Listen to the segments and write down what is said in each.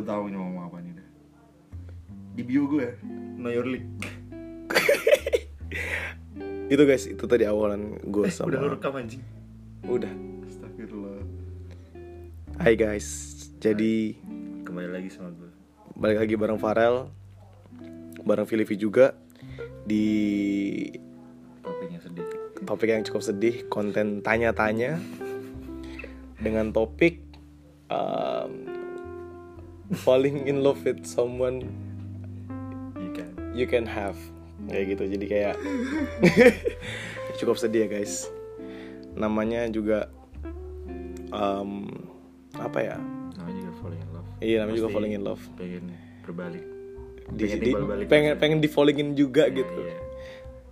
gue tahu mau ngomong apa nih dah. Di bio gue ya, know your league. Itu guys, itu tadi awalan gue Eh, sama udah lu rekam anjing. Udah. Astagfirullah. Hai guys. Jadi Kembali lagi sama gue. balik lagi bareng Farel bareng Filipi juga di Topiknya sedih. topik yang cukup sedih konten tanya-tanya dengan topik um, falling in love with someone Iya kan. you can have kayak gitu jadi kayak cukup sedih ya guys namanya juga um, apa ya Namanya juga falling in love. iya namanya juga falling in love Pengen berbalik. di, Pengen di- pengen aja. pengen di fallingin juga Iya, gitu iya.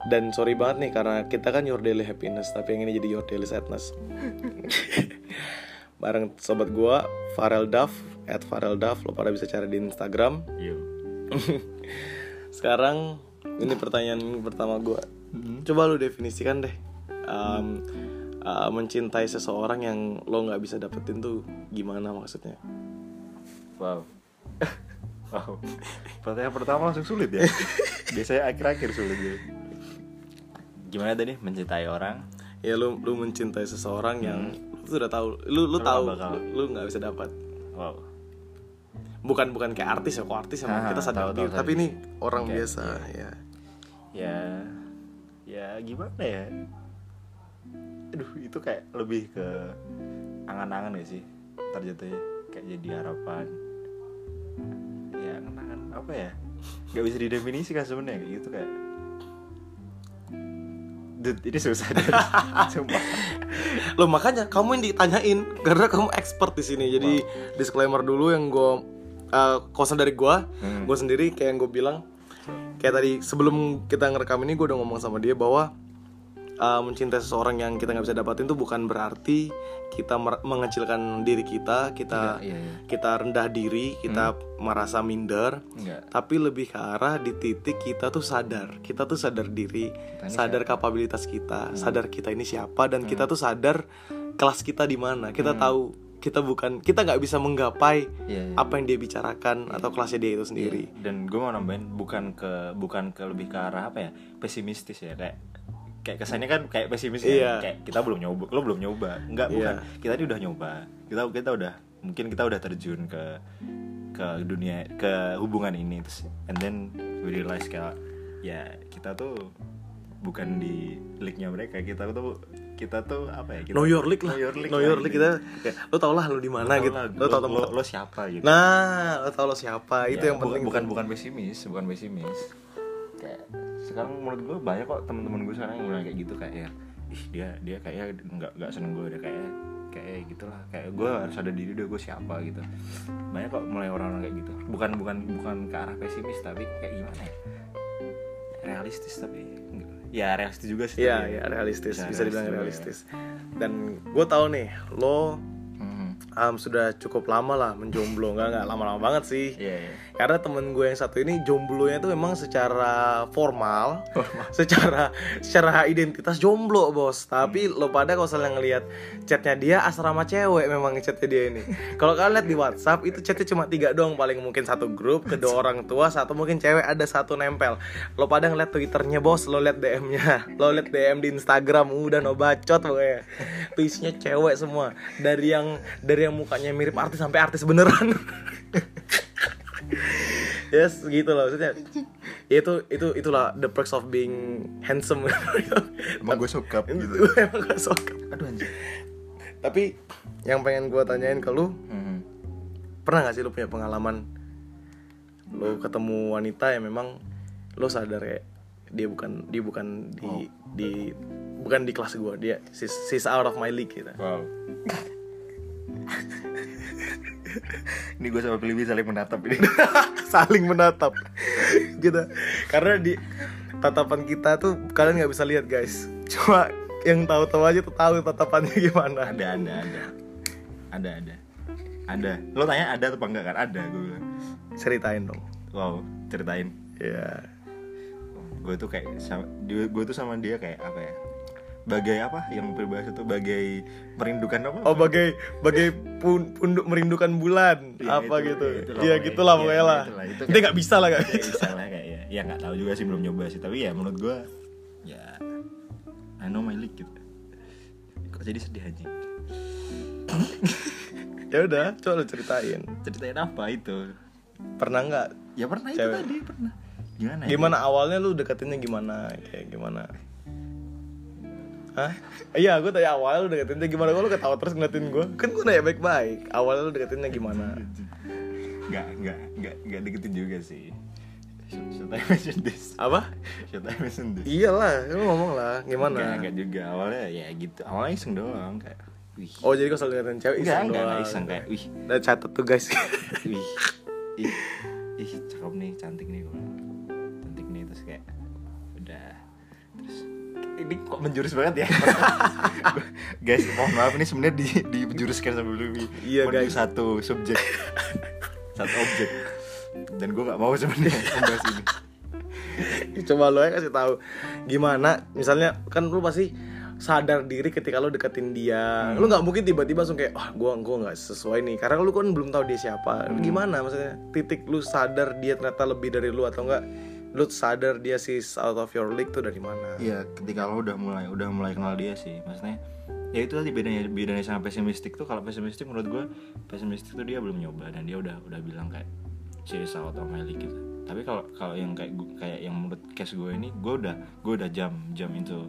dan sorry banget nih karena kita kan your daily happiness tapi yang ini jadi your daily sadness bareng sobat gua Farel Duff at Farel Duff lo pada bisa cari di Instagram Yo. sekarang ini pertanyaan pertama gua coba lu definisikan deh um, uh, mencintai seseorang yang lo nggak bisa dapetin tuh gimana maksudnya Wow. wow. Pertanyaan pertama langsung sulit ya. Biasanya akhir-akhir sulit ya. Gimana tadi mencintai orang? ya lu lu mencintai seseorang yang lu tuh udah tahu lu lu Lu tahu bakal. lu nggak bisa dapat Wow. Bukan bukan kayak artis ya kok artis Ah, kita sadar tahu, tahu, tapi ini orang Kayak, biasa ya Ya ya gimana ya? Aduh, itu kayak lebih ke angan-angan gak sih? Ntar jatuhnya kayak jadi harapan. Ya angan-angan apa ya? Gak bisa didefinisikan sebenarnya kayak gitu kayak Dude, ini susah deh. Sumpah. lo makanya kamu yang ditanyain karena kamu expert di sini jadi disclaimer dulu yang gue uh, kosan dari gue Hmm. gue sendiri kayak yang gue bilang kayak tadi sebelum kita ngerekam ini gue udah ngomong sama dia bahwa uh, mencintai seseorang yang kita nggak bisa dapatin itu bukan berarti kita mengecilkan diri kita kita Iya, iya, iya. kita rendah diri kita merasa minder Enggak. tapi lebih ke arah di titik kita tuh sadar. Kita tuh sadar diri ini sadar kapabilitas kita sadar kita ini siapa dan kita tuh sadar kelas kita di mana. Kita tahu kita bukan kita nggak bisa menggapai Iya, iya. apa yang dia bicarakan atau kelasnya dia itu sendiri dan gue mau nambahin bukan ke bukan ke lebih ke arah apa ya pesimistis ya kayak kayak kesannya kan kayak pesimis kan? Iya. kayak kita belum nyoba lo belum nyoba enggak bukan Iya. kita ini udah nyoba kita kita udah mungkin kita udah terjun ke ke dunia ke hubungan ini terus and then we realize kayak ya kita tuh bukan di league-nya mereka kita tuh kita tuh apa ya kita, know your league lah. Know your league, know your gitu. league kita. Kayak, lo tau lah lo di mana gitu. lah, lo tau lo, lo siapa gitu. Nah lo tau lo siapa. Itu Ya, yang bukan, penting. bukan bukan pesimis bukan pesimis. Kayak sekarang menurut gue banyak kok teman-teman gue sekarang yang mulai kayak gitu kayak ya ih dia dia kayak nggak nggak seneng gue deh kayak kayak gitulah kayak gue harus ada diri deh gue siapa gitu. Banyak kok mulai orang-orang kayak gitu. Bukan bukan bukan ke arah pesimis tapi kayak gimana ya? Realistis tapi ya realistis juga sih Iya, ya realistis, Ya, bisa dibilang juga ya. realistis. Dan gue tahu nih, lo. Um, sudah cukup lama lah menjomblo, nggak nggak lama-lama banget sih. iya iya Karena temen gue yang satu ini jomblonya tuh memang secara formal, secara secara identitas jomblo bos. Tapi lo pada kalau misalnya ngelihat chatnya dia asrama cewek memang chatnya dia ini. Kalau kalian lihat di WhatsApp itu chatnya cuma tiga doang paling mungkin satu grup, kedua orang tua, satu mungkin cewek ada satu nempel. Lo pada ngeliat twitternya bos, lo liat DM-nya, lo liat DM di Instagram, udah no bacot pokoknya. Tuh isinya cewek semua. Dari yang dari yang mukanya mirip artis sampai artis beneran. yes gitu loh maksudnya. Ya itu itu itulah the perks of being handsome. Emang gue suka gitu. emang gak suka aduh anjir tapi yang pengen gue tanyain ke lu Mhm. pernah gak sih lu punya pengalaman lu ketemu wanita yang memang lu sadar ya dia bukan dia bukan di di bukan di kelas gue dia she's, she's out of my league gitu? Wow. ini gue sama Filipi saling menatap ini. saling menatap gitu karena di tatapan kita tuh kalian nggak bisa lihat guys cuma yang tahu-tahu aja tuh tahu tatapannya gimana ada, ada, ada. Ada, ada. Ada. Lo tanya ada atau enggak kan? Ada gue bilang. ceritain dong Wow, ceritain. ya Gue tuh kayak gue tuh sama dia kayak apa ya? Bagai apa yang berbahasa itu bagai merindukan apa Oh bagai bagai pun, punduk merindukan bulan Iya, apa itu, gitu. iya, itulah Iya pokoknya. gitulah Iya, pokoknya lah. itu nggak bisa lah nggak Kayak bisa. bisa lah kayak ya ya nggak tahu juga sih belum nyoba sih tapi ya menurut gue ya I know my league gitu kok jadi sedih aja Ya udah, coba lu ceritain. ceritain apa itu Pernah nggak? ya pernah itu Cewek. tadi pernah gimana ya? Gimana awalnya lu deketinnya gimana? Kayak gimana? Hah? Iya, gue tanya awalnya lu deketinnya gimana? Kok lu ketawa terus ngeliatin gue? Kan gue nanya baik-baik. Awalnya lu deketinnya gimana? nggak nggak nggak nggak deketin juga sih should, should I mention this Apa? should I mention this Iyalah, lu ngomong lah. Gimana? nggak juga awalnya ya gitu awalnya iseng doang kayak wih Oh jadi kau selalu deketin cewek iseng enggak, doang. enggak iseng kayak wih Udah catat tuh guys. wih ih, ih cakep nih cantik nih gue ini kok menjurus banget ya guys mohon maaf ini sebenarnya di dijuruskan sama lebih Iya, guys. satu subjek satu objek dan gue nggak mau sebenarnya membahas ini Coba lo ya kasih tahu gimana misalnya kan lu pasti sadar diri ketika lu deketin dia. Lu nggak mungkin tiba-tiba langsung kayak ah gua gua nggak sesuai nih karena lu kan belum tahu dia siapa. Gimana maksudnya? Titik lu sadar dia ternyata lebih dari lu atau enggak? Lu sadar dia sih out of your league tuh dari mana? Iya, ketika lo udah mulai udah mulai kenal dia sih, maksudnya ya itu tadi bedanya bedanya sama pesimistik tuh kalau pesimistik menurut gue pesimistik tuh dia belum nyoba dan dia udah udah bilang kayak she is out of my league gitu. Tapi kalau kalau yang kayak kayak yang menurut case gue ini gue udah gue udah jam jam itu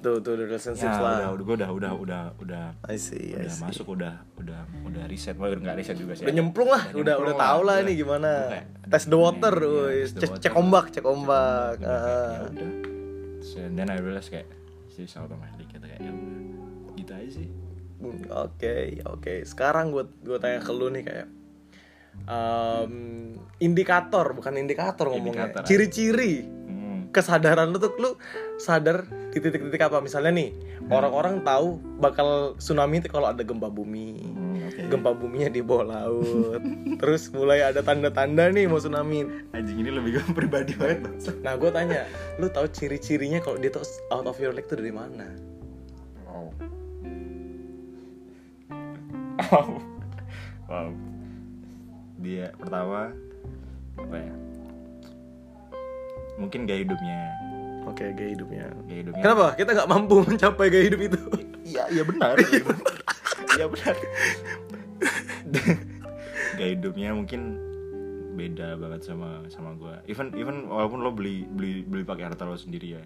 Tuh tuh the relationship ya, lah. udah gue udah udah udah udah I see, I udah see. masuk udah udah udah riset, well, nggak riset juga sih. Udah nyemplung lah, udah udah tahu lah udah- ini gimana. udah kayak- Test the water, woi. test the Cek, water. cek ombak, cek ombak. Udah kayak, Ah. ya udah. And then I realize kayak my league gitu kayak ya udah. gitu aja sih. Hmm, Oke, oke. Sekarang gue gue tanya ke lu nih kayak em, indikator, bukan indikator ngomongnya. Indikator, Ciri-ciri Hmm. kesadaran lu tuh lu sadar di titik-titik apa? Misalnya nih, orang-orang tahu bakal tsunami itu kalau ada gempa bumi. Hmm, oke. Gempa buminya di bawah laut. Terus mulai ada tanda-tanda nih mau tsunami. Anjing ini lebih gue pribadi banget Bang. Nah, gue tanya, lu tahu ciri-cirinya kalau dia tuh out of your league tuh dari mana? Wow. Wow. Wow. Dia pertama apa ya? Mungkin gaya hidupnya. Oke, gaya hidupnya. Gaya hidupnya. Kenapa? Kita nggak mampu mencapai gaya hidup itu. Iya, iya benar. Iya benar. Gaya hidupnya mungkin beda banget sama sama gue. Even even walaupun lo beli beli beli pakai harta lo sendiri ya,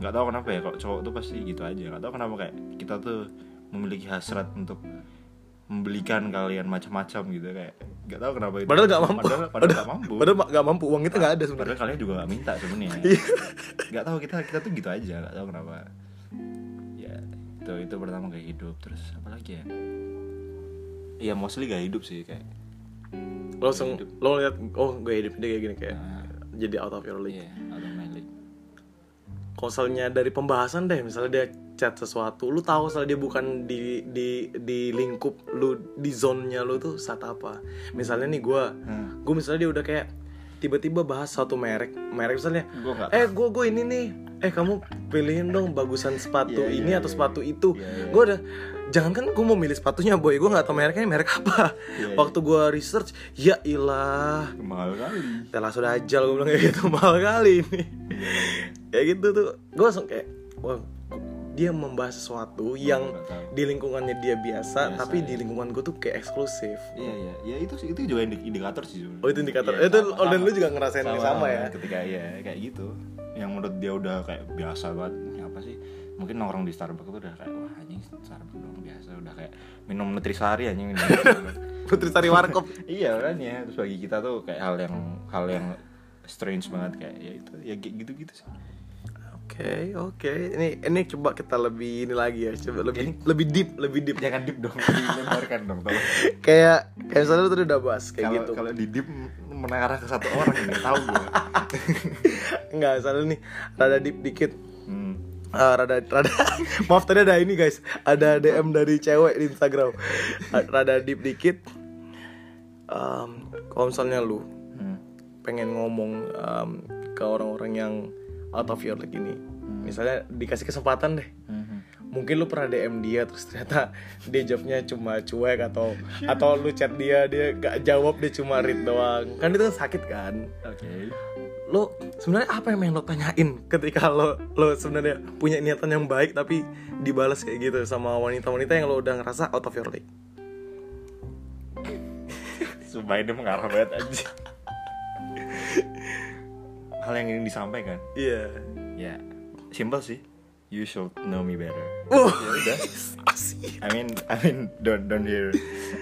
nggak tahu kenapa ya kalau cowok tuh pasti gitu aja. Nggak tahu kenapa kayak kita tuh memiliki hasrat untuk membelikan kalian macam-macam gitu kayak nggak tahu kenapa itu. Padahal nggak mampu. Padahal, padahal nggak mampu. Padahal nggak mampu. Uang kita nggak ada sebenarnya. Padahal kalian juga gak minta sebenarnya. Iya. Gak tahu kita kita tuh gitu aja, gak tahu kenapa. Ya itu itu pertama gaya hidup, terus apa lagi ya? Iya mostly gaya hidup sih kayak. Lo langsung lo lihat oh gaya hidup dia kayak gini kayak Nah. jadi out of your league. Iya, atau main misalnya dari pembahasan deh, misalnya dia chat sesuatu, lu tahu misalnya dia bukan di di di lingkup lu di zonnya lu tuh saat apa? Misalnya nih gue, Hmm. gue misalnya dia udah kayak tiba-tiba bahas satu merek, merek misalnya, Gua eh gue gue ini nih, eh kamu pilihin dong bagusan sepatu Iya, ini iya, atau iya. sepatu itu, Iya, iya. gue udah jangan kan gue mau milih sepatunya boy, gue nggak tahu mereknya merek apa. Iya, iya. Waktu gue research, ya ilah, Mahal kali. telah sudah ajal gue bilang kayak gitu mahal kali ini kayak gitu tuh gue langsung kayak wah dia membahas sesuatu yang nggak tahu. di lingkungannya dia biasa, Biasa, tapi ya. di lingkungan gue tuh kayak eksklusif Iya iya, ya itu sih itu juga indi- indikator sih. sebenarnya. Oh, itu indikator. Iya, Itu- sama- oh, dan sama. lu juga ngerasain yang sama ya? Ketika iya kayak gitu, yang menurut dia udah kayak biasa banget. Ini? Mungkin nongkrong di Starbucks tuh udah kayak wah anjing Starbucks dong biasa udah kayak minum nutrisari anjing ini. Putri Sari Warkop iya kan ya, terus bagi kita tuh kayak hal yang hal yang strange banget kayak ya itu ya kayak gitu-gitu sih. Oke oke ini ini coba kita lebih ini lagi ya coba lebih lebih deep lebih deep Jangan deep dong, dilebarkan dong tolong. kayak kayak misalnya lu tadi udah bahas kayak Kalau gitu kalau di deep mengarah ke satu orang ini tahu gue. nggak misalnya nih rada deep dikit Hmm. Ah, rada rada. Maaf tadi ada ini guys. Ada DM dari cewek di Instagram. Rada deep dikit. Em, kalau misalnya lu Hmm. pengen ngomong em, ke orang-orang yang out of your league ini misalnya dikasih kesempatan deh. Mhm. mungkin lu pernah DM dia terus ternyata dia jawabnya cuma cuek atau atau lu chat dia dia gak jawab dia cuma read doang. Kan itu kan sakit kan? Oke lo sebenarnya apa yang lo tanyain ketika lo lo sebenarnya punya niatan yang baik tapi dibalas kayak gitu sama wanita-wanita yang lo udah ngerasa out of your league? Sumpah ini mengarah banget aja Hal yang ingin disampaikan? Iya. Ya Simple sih. You should know me better. Uh. Ya udah. I mean I mean don't don't hear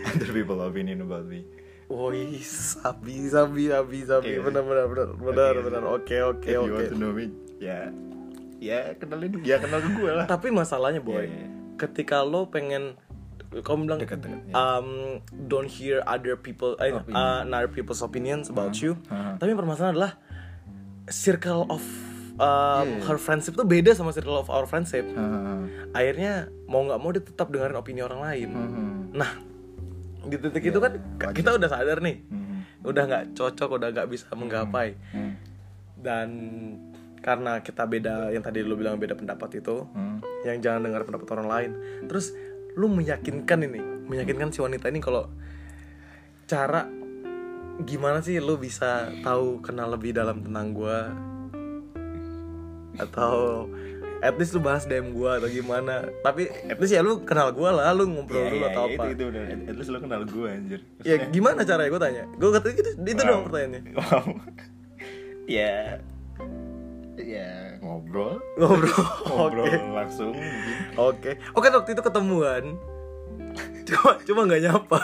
other people opinion about me Woi, sabi, sabi, sabi, sabi, Iya. benar, benar, benar, benar, Oke. benar. Oke, oke, If you oke. want to know me Ya Ya kenalin Ya kenal ke gue lah Tapi masalahnya boy, Iya, iya. ketika lo pengen, kamu bilang, Deket-deket, ya. um, don't hear other people, eh, Opinion. uh, other people's opinions about you. uh-huh. Tapi permasalahan adalah circle of um, Iya. her friendship tuh beda sama circle of our friendship. Hahaha. Akhirnya mau nggak mau dia tetap dengerin opini orang lain. Mhm. Nah, di titik itu kan wajar. kita udah sadar nih, Mhm. udah nggak cocok, udah nggak bisa menggapai. Hmm. Dan karena kita beda, yang tadi lu bilang beda pendapat itu, Hmm. yang jangan dengar pendapat orang lain. Terus lu meyakinkan ini, meyakinkan si wanita ini kalau cara gimana sih lu bisa tahu kenal lebih dalam tentang gua atau at least lu bahas DM gua atau gimana. Tapi at least ya lu kenal gua lah lu ngobrol Iya, dulu iya, atau itu, apa. itu udah At least lo kenal gue anjir. Ya gimana caranya? Gua tanya. Gua kata gitu itu Wow. dong pertanyaannya. Wow. ya ya ngobrol. Ngobrol. Ngobrol oke. langsung. Oke. Oke waktu itu ketemuan. Cuma cuma nggak nyapa.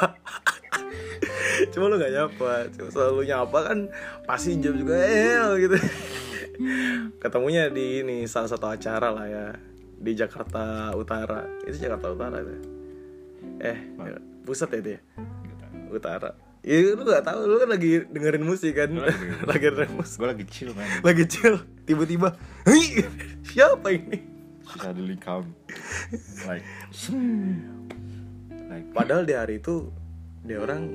Cuma lu nggak nyapa. Cuma selalu nyapa kan pasti jawab juga eh gitu ketemunya di ini salah satu acara lah ya di Jakarta Utara. Itu Jakarta Utara itu eh pusat ya itu ya? Utara. Ya lu gak tahu lu kan lagi dengerin musik kan? Lagi lagi dengerin musik. Gue lagi chill man. Lagi chill tiba-tiba "Hei, siapa ini? Suddenly come like like. Padahal di hari itu dia orang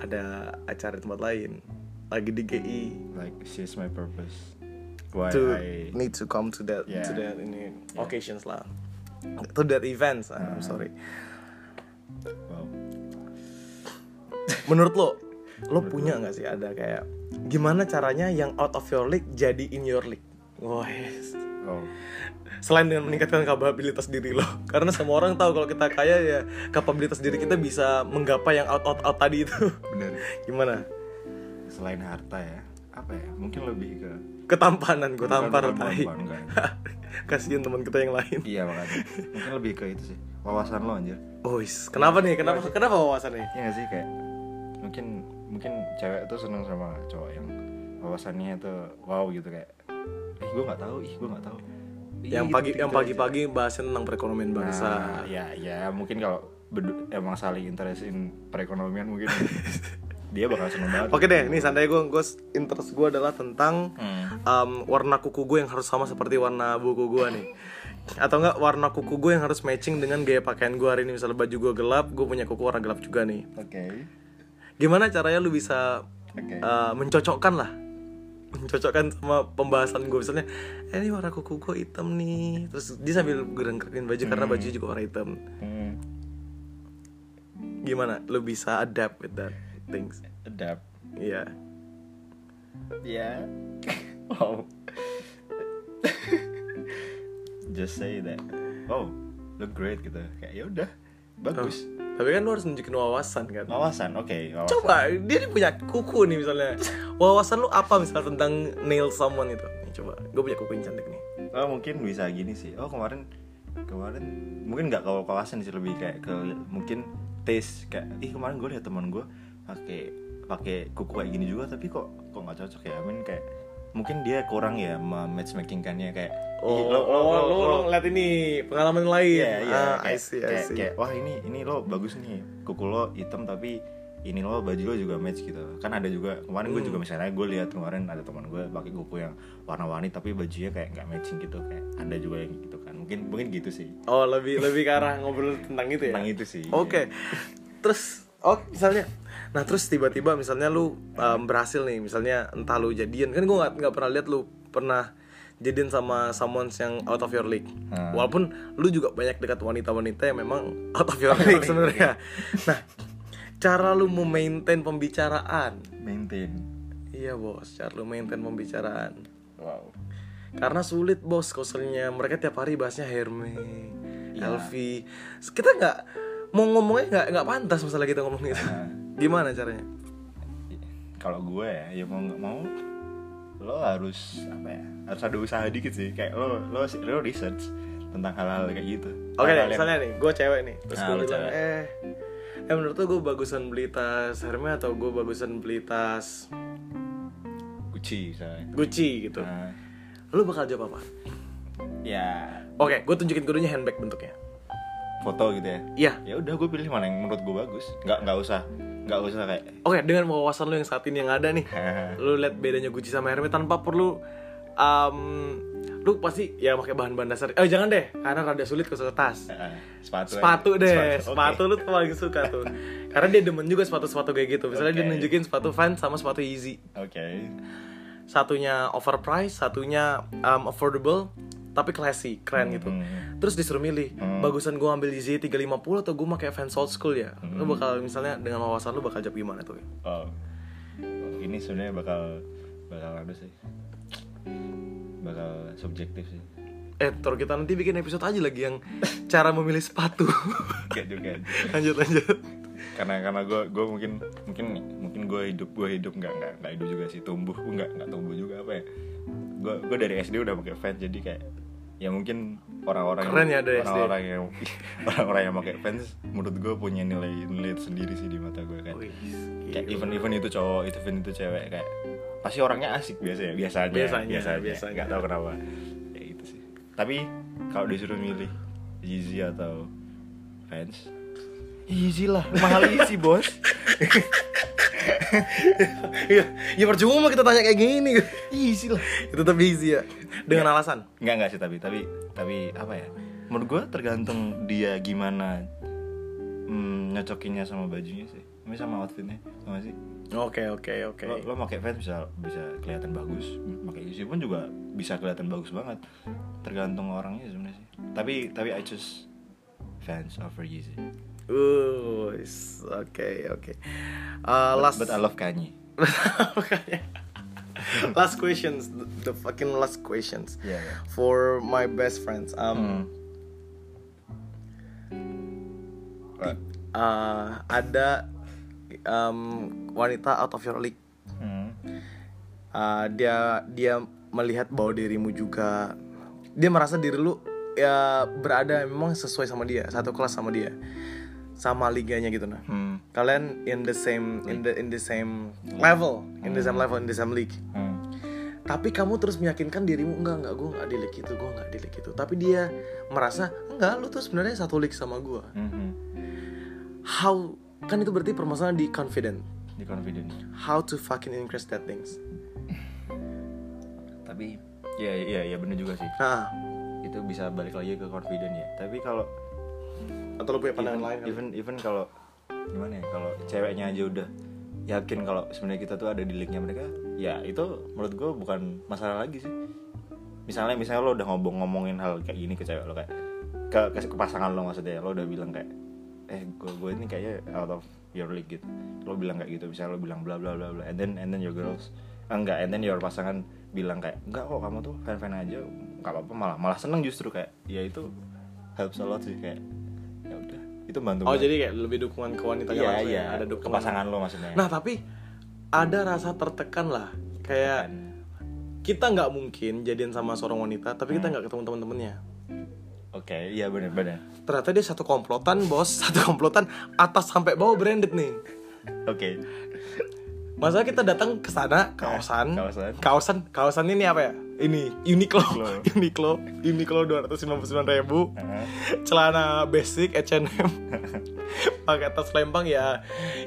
ada acara di tempat lain, lagi di GI. like she's my purpose why To I need to come to that Yeah. to that ini occasions lah. To that events, Uh-huh. I'm sorry. wow Menurut lo, lo punya nggak sih ada kayak gimana caranya yang out of your league jadi in your league? Wah, yes. oh Selain dengan meningkatkan kapabilitas diri lo, karena semua orang tahu kalau kita kaya ya kapabilitas diri kita bisa menggapai yang out out out tadi itu. bener Gimana? selain harta ya apa ya mungkin lebih ke Ketampanan gue tampar tai. Kasihin teman kita yang lain. iya makanya mungkin lebih ke itu sih wawasan lo anjir Ois, kenapa nih? Kenapa kenapa wawasan nih? Iya gak sih kayak mungkin mungkin cewek tuh seneng sama cowok yang wawasannya tuh wow gitu kayak eh gue nggak tahu ih gue nggak tahu Ih, Yang gitu, pagi gitu yang pagi-pagi bahasin tentang perekonomian bangsa. Nah, ya ya mungkin kalau emang saling interest in perekonomian mungkin dia bakal seneng banget. Oke deh, nih santai gue, gue interest gue adalah tentang Hmm. um, warna kuku gue yang harus sama seperti warna buku gue nih. Atau enggak warna kuku gue yang harus matching dengan gaya pakaian gue hari ini. Misalnya baju gue gelap, gue punya kuku warna gelap juga nih. oke. Gimana caranya lu bisa oke. uh, mencocokkan lah? Mencocokkan sama pembahasan gue misalnya eh, ini warna kuku gue hitam nih. Terus dia sambil gereng-gerengin baju karena baju juga warna hitam. Hmm, gimana? Lu bisa adapt with that things. Adapt. Iya. Ya. Wow. Just say that. Oh look great gitu. Kayak ya udah bagus. Tapi kan lu harus nunjukin wawasan kan? Wawasan oke wawasan. coba dia punya kuku nih misalnya. Wawasan lu apa misalnya tentang nail someone itu? Nih coba gue punya kuku yang cantik nih. Oh mungkin bisa gini sih. Oh kemarin kemarin mungkin nggak kalau kawasan sih lebih kayak ke mungkin taste. Kayak ih kemarin gue liat teman gue pakai pakai kuku kayak gini juga tapi kok kok nggak cocok ya. I mean kayak mungkin dia kurang ya matchmakingkannya kayak ih, oh lo lo lo, lo ngeliat ini pengalaman lain. Iya, iya, ah, kayak, I see I kayak, see. kayak, wah ini ini lo bagus nih kuku lo hitam tapi ini lo baju lo juga match gitu. Kan ada juga kemarin gue juga Hmm. misalnya gue lihat kemarin ada teman gue pakai kuku yang warna-warni tapi bajunya kayak nggak matching gitu kayak ada juga yang gitu kan. Mungkin mungkin gitu sih. Oh lebih lebih ke arah ngobrol tentang itu ya? Tentang itu sih. Oke. Terus oh misalnya Nah terus tiba-tiba misalnya lu um, berhasil nih Misalnya entah lu jadian Kan gue gak, nggak pernah lihat lu pernah jadian sama someone yang out of your league. Hmm. Walaupun lu juga banyak dekat wanita-wanita yang memang out of your league sebenarnya. Nah, cara lu memaintain pembicaraan. maintain Iya bos, cara lu maintain pembicaraan. wow Karena sulit bos, koselnya mereka tiap hari bahasnya Herme, Iya. Elvi. Kita nggak mau ngomongnya nggak nggak pantas masalah kita ngomong itu. Gimana caranya? kalau gue ya ya mau nggak mau lo harus apa ya harus ada usaha dikit sih kayak lo lo lo research tentang hal-hal kayak gitu Oke, yang- misalnya nih, gue cewek nih, terus Ah, gue bilang, cewek. eh, eh menurut lo gue bagusan beli tas Hermes atau gue bagusan beli tas Gucci misalnya Gucci gitu. Nah, Lo bakal jawab apa? ya Oke, gue tunjukin kudunya handbag bentuknya. foto gitu ya Iya. ya udah gue pilih mana yang menurut gue bagus nggak nggak usah nggak usah kayak Oke, dengan wawasan lo yang saat ini yang ada nih, lo lihat bedanya Gucci sama Hermes tanpa perlu, um, lu pasti ya pakai bahan-bahan dasar. Eh jangan deh, karena rada sulit ke tas. Sepatu sepatu aja. deh oke. sepatu, lu tuh paling suka tuh karena dia demen juga sepatu-sepatu kayak gitu misalnya dia Oke. nunjukin sepatu Vans sama sepatu Yeezy oke satunya overpriced satunya um, affordable tapi classy keren gitu. Hmm. terus disuruh milih Hmm. bagusan gua ambil Yeezy 350 atau gua pakai Vans old school ya? Lu bakal misalnya dengan wawasan lu bakal jawab gimana tuh? Oh. Ini sebenarnya bakal bakal ada sih. Bakal subjektif sih. Eh tor kita nanti bikin episode aja lagi yang cara memilih sepatu. Gak juga. Lanjut lanjut. Karena karena gue gue mungkin mungkin mungkin gue hidup gue hidup nggak nggak nggak hidup juga sih. Tumbuh gue nggak nggak tumbuh juga apa ya. Gue gue dari SD udah pakai fans jadi kayak ya mungkin orang-orang Keren ya dari orang-orang yang orang-orang yang pakai fans menurut gue punya nilai nilai sendiri sih di mata gue kayak Wih, kayak even even itu cowok itu even itu cewek kayak pasti orangnya asik biasa ya biasanya Biasanya, biasanya biasanya. nggak tahu kenapa. Ya itu sih. Tapi kalau disuruh milih Yeezy atau fans? Yeezy lah mahal Yeezy bos. Ya, ya percuma kita tanya kayak gini. Yeezy lah. Tetap easy ya dengan alasan Enggak enggak sih tapi tapi tapi apa ya? Menurut gue tergantung dia gimana hmm, nyocokinnya sama bajunya sih. Ini sama outfitnya sama sih. oke oke oke Lo, lo pakai fans bisa bisa kelihatan bagus, pakai Yeezy pun juga bisa kelihatan bagus banget. Tergantung orangnya sebenarnya sih. Tapi tapi I choose fans over Yeezy. Uh, oke oke. Uh, But, last but I love Kanye. Makanya. last questions, the, the fucking last questions Iya, iya. for my best friends. Um, Hmm. Uh, ada um, wanita out of your league. Hmm. Uh, dia dia melihat bahwa dirimu juga dia merasa diri lu ya berada memang sesuai sama dia satu kelas sama dia sama liganya gitu nah Hmm. kalian in the same in the in the same level in the same level in the same league Hmm. tapi kamu terus meyakinkan dirimu enggak enggak gue nggak di league itu gue nggak di league itu tapi dia merasa enggak lu tuh sebenarnya satu league sama gue Hmm. how kan itu berarti permasalahan di confident Di confident. how to fucking increase that things Tapi ya ya ya bener juga sih. nah itu bisa balik lagi ke confident ya tapi kalau atau lu punya pandangan even, lain even even kalau gimana ya? Kalau ceweknya aja udah yakin kalau sebenarnya kita tuh ada di league-nya mereka ya itu menurut gue bukan masalah lagi sih. Misalnya misalnya lo udah ngomong ngomongin hal kayak gini ke cewek lo kayak ke, ke, ke pasangan lo maksudnya lo udah bilang kayak eh gue gue ini kayaknya out of your league gitu. Lo bilang kayak gitu misalnya lo bilang bla bla bla bla and then and then your girls ah, enggak and then your pasangan bilang kayak enggak kok kamu tuh fan fan aja nggak apa apa malah malah seneng justru kayak ya itu helps a lot sih kayak ya itu bantu oh banget. jadi kayak lebih dukungan ke wanita iya langsung iya ya? ada ke dukungan. pasangan lo maksudnya. Nah tapi ada rasa tertekan lah. Kayak kita nggak mungkin jadian sama seorang wanita tapi kita nggak ketemu teman-temannya oke iya benar benar ternyata dia satu komplotan bos. Satu komplotan atas sampai bawah branded nih. Oke masa kita datang ke sana kaosan. kaosan. kaosan kaosan ini apa ya? Ini Uniqlo. Uniqlo. Uniqlo. Ratus lima puluh sembilan ribu. Heeh. celana basic H&M pakai tas lempang ya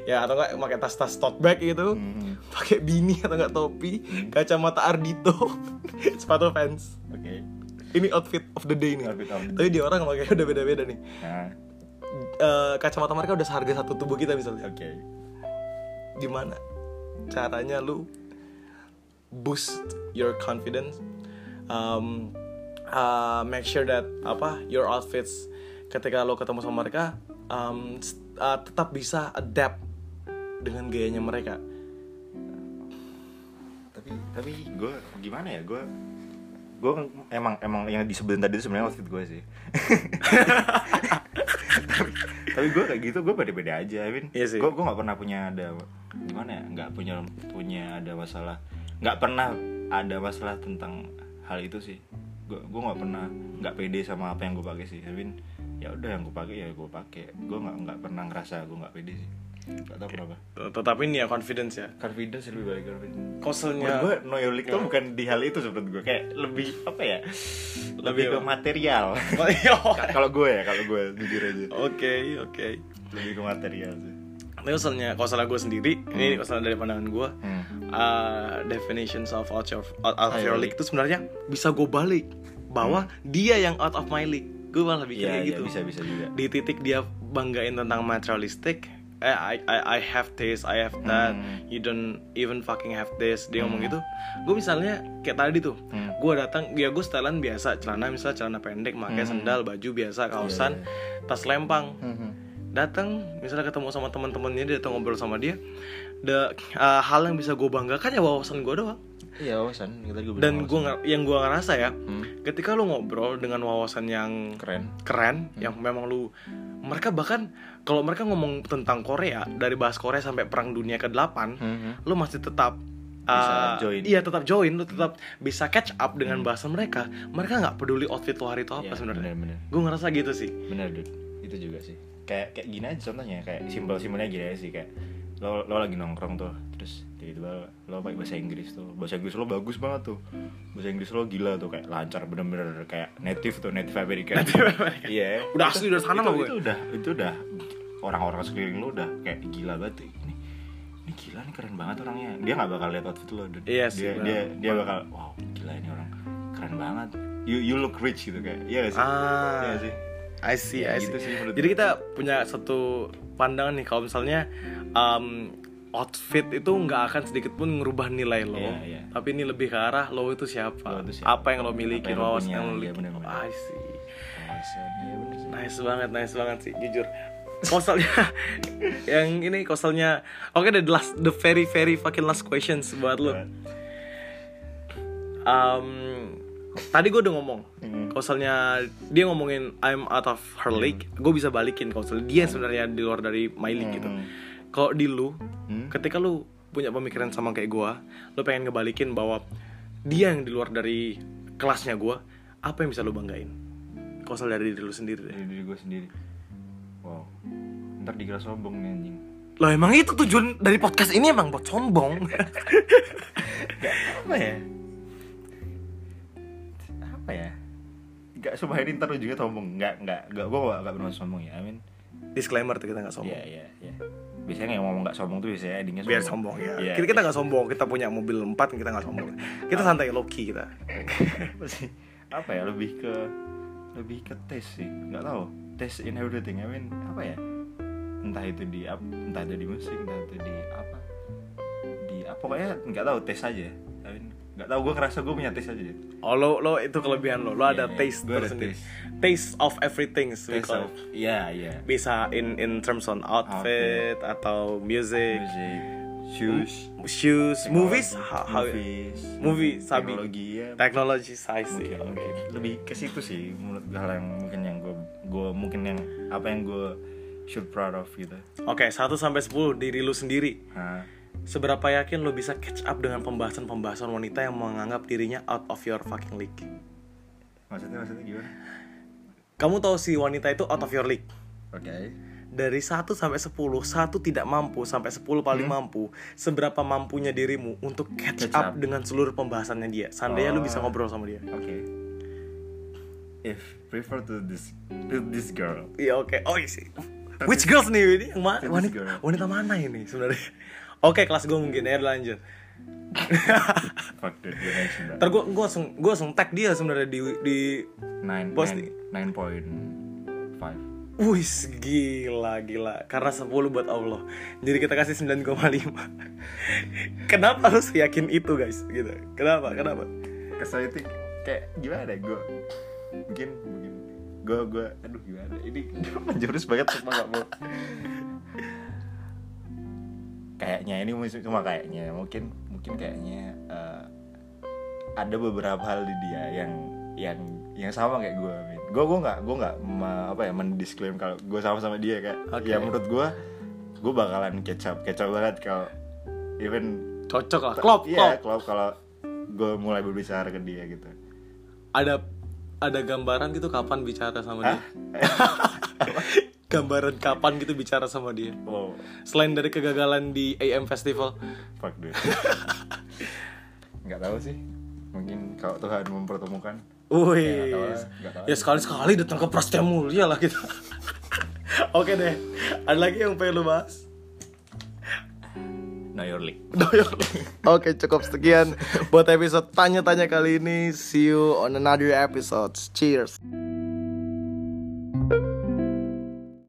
ya atau enggak pakai tas tas tote bag gitu. Hmm, pakai bini atau enggak topi. Kacamata Ardito. Sepatu Vans oke. Ini outfit of the day nih. Outfit of the tapi di orang pakai udah beda beda nih. Nah. Eh, kacamata mereka udah seharga satu tubuh kita misalnya. Oke. Gimana caranya lu boost your confidence um, uh, make sure that apa your outfits ketika lo ketemu sama mereka um, uh, tetap bisa adapt dengan gayanya mereka. Tapi tapi gue gimana ya gue gue emang emang yang disebutin tadi itu sebenarnya outfit gue sih. Tapi tapi gue kayak gitu gue pede-pede aja Win Iya sih. gue gue nggak pernah punya ada gimana ya? Nggak punya punya ada masalah. Nggak pernah ada masalah tentang hal itu sih. Gue gue nggak pernah nggak pede sama apa yang gue pakai sih. Win ya udah yang gue pakai ya gue pakai. Gue nggak nggak pernah ngerasa gue nggak pede sih. Nggak tahu kenapa. Tetapi ini ya confidence ya? Confidence lebih baik confidence. Koselnya Menurut gue league tuh bukan di hal itu menurut gue kayak lebih apa ya? Lebih ke material. Kalau gue ya kalau gue jujur aja. Oke oke. Lebih ke material sih Ini koselnya koselnya gue sendiri ini koselnya dari pandangan gue hmm. uh, definitions of out of, out of your iya, league itu sebenarnya bisa gue balik bahwa dia yang out of my league. Gue malah Iya, pikir kayak iya, gitu. bisa bisa juga. Di titik dia banggain tentang materialistic eh I, I, I have this I have that Hmm. you don't even fucking have this dia ngomong gitu. Gue misalnya kayak tadi tuh Hmm. gue datang ya gue setelan biasa celana misalnya celana pendek pakai sendal baju biasa kaosan tas lempang. Hmm. Datang misalnya ketemu sama teman-temannya dia datang ngobrol sama dia the uh, hal yang bisa gue banggakan ya wawasan gue doang. Iya wawasan. Kita juga dan gue yang gue ngerasa ya Hmm. ketika lu ngobrol dengan wawasan yang keren. keren yang memang lu mereka bahkan kalau mereka ngomong tentang Korea dari bahas Korea sampai perang dunia ke-8 Hmm. lu masih tetap Bisa uh, join. iya tetap join lu tetap bisa catch up dengan bahasan mereka. Mereka nggak peduli outfit lu hari itu apa Iya, sebenarnya. gue ngerasa gitu sih. Bener dude. Itu juga sih kayak kayak gini aja contohnya kayak simbol simbolnya gini aja sih kayak lo lo lagi nongkrong tuh terus tiba-tiba lo pakai bahasa Inggris tuh bahasa Inggris lo bagus banget tuh bahasa Inggris lo gila tuh kayak lancar bener-bener kayak native tuh native American iya Udah asli dari sana itu, mah gue. itu udah itu udah orang-orang sekeliling lo udah kayak gila banget tuh. ini ini gila nih keren banget orangnya dia nggak bakal lihat outfit lo. Iya sih, dia bener. dia dia bakal wow gila ini orang keren banget you you look rich gitu kayak iya gak sih Ah. Iya gak sih I see, Ya, I see. gitu sih Jadi kita punya satu pandangan nih kalau misalnya um, outfit itu nggak akan sedikit pun ngerubah nilai lo. Iya, iya. Tapi ini lebih ke arah lo itu siapa, Lo itu siapa. apa yang lo miliki, Apa yang lo punya, yang lo iya, miliki. bener-bener. I see. Iya bener. Nice banget, nice banget sih, jujur. Koselnya yang ini koselnya. Oke, the last, the very very fucking last questions buat lo. Um, tadi gue udah ngomong Hmm. Kausalnya dia ngomongin I'm out of her league, gue bisa balikin kausal dia sebenarnya di luar dari my league gitu. Hmm. Kalau di lu, Hmm. ketika lu punya pemikiran sama kayak gue, lu pengen ngebalikin bahwa dia yang di luar dari kelasnya gue, apa yang bisa lu banggain? Kausal dari diri lu sendiri deh. dari diri gue sendiri wow ntar dikira sombong nih anjing Lah emang itu tujuan dari podcast ini emang buat sombong. apa ya apa ya? Gak sumpah ini ntar ujungnya sombong. Gak, gak, gak, gue gak, gak pernah sombong ya Amin Disclaimer tuh kita nggak sombong. Iya, iya, iya. Biasanya yang ngomong gak sombong tuh biasanya endingnya Biar sombong. ya. Iya, kita kita nggak sombong, kita punya mobil 4 kita nggak sombong. Kita santai low key kita. apa sih apa ya lebih ke lebih ke tes sih. Nggak tahu. Tes in everything I mean apa ya? Entah itu di entah itu di musik entah itu di apa. Di apa pokoknya nggak tahu tes aja. I mean nggak tahu gue ngerasa gue punya tes aja Oh lo lo itu kelebihan lo, lo ada Iya, iya. taste ada tersendiri. taste. Taste of everything. tes call of it. iya iya Bisa in in terms on outfit, atau music, music shoes shoes, movies, how, movies movie, sabi. teknologi ya technology size sih. Oke. mungkin. lebih ke situ sih menurut gue hal yang mungkin yang gue gue mungkin yang apa yang gue should proud of gitu Oke, 1 sampai 10 diri lu sendiri. Seberapa yakin lo bisa catch up dengan pembahasan-pembahasan wanita yang menganggap dirinya out of your fucking league? maksudnya maksudnya gimana Kamu tahu si wanita itu out of your league. oke Dari 1 sampai 10, 1 tidak mampu sampai 10 paling mampu. Seberapa mampunya dirimu untuk catch, Catch up, up. dengan seluruh pembahasannya dia? Seandainya lu Oh. bisa ngobrol sama dia. oke if prefer to this to this girl Iya oke. Oh iya sih. Which girls nih ini? Yang ma- This wanita, wanita mana ini sebenarnya? Oke, kelas gue mungkin ya lanjut. Ntar gue gue langsung gue langsung tag dia sebenarnya di di nine Posting. nine nine point five. Wih gila gila. Karena 10 buat Allah. Jadi kita kasih 9,5 Kenapa harus yakin itu guys? Gitu. Kenapa kenapa? Kesel itu kayak gimana gue mungkin mungkin. Gue gue aduh gimana? Ini menjurus banget cuma gak mau kayaknya ini cuma kayaknya mungkin mungkin kayaknya eh, ada beberapa hal di dia yang yang yang sama kayak gue gue gue nggak gue nggak apa ya mendisklaim kalau gue sama sama dia kayak Oke. ya menurut gue gue bakalan kecap kecap banget kalau even cocok lah klop iya klop. kalau kalau gue mulai berbicara ke dia gitu. Ada ada gambaran gitu kapan bicara sama dia gambaran kapan gitu bicara sama dia. Oh. Selain dari kegagalan di AM Festival. Fuck dude. Nggak tahu sih. Mungkin kalau Tuhan mempertemukan. Wih, ya sekali sekali datang ke Prasetya Mulia lah kita. Oke deh, ada lagi yang pengen lu bahas? know your league. Oke cukup sekian buat episode tanya-tanya kali ini. See you on another episode. Cheers.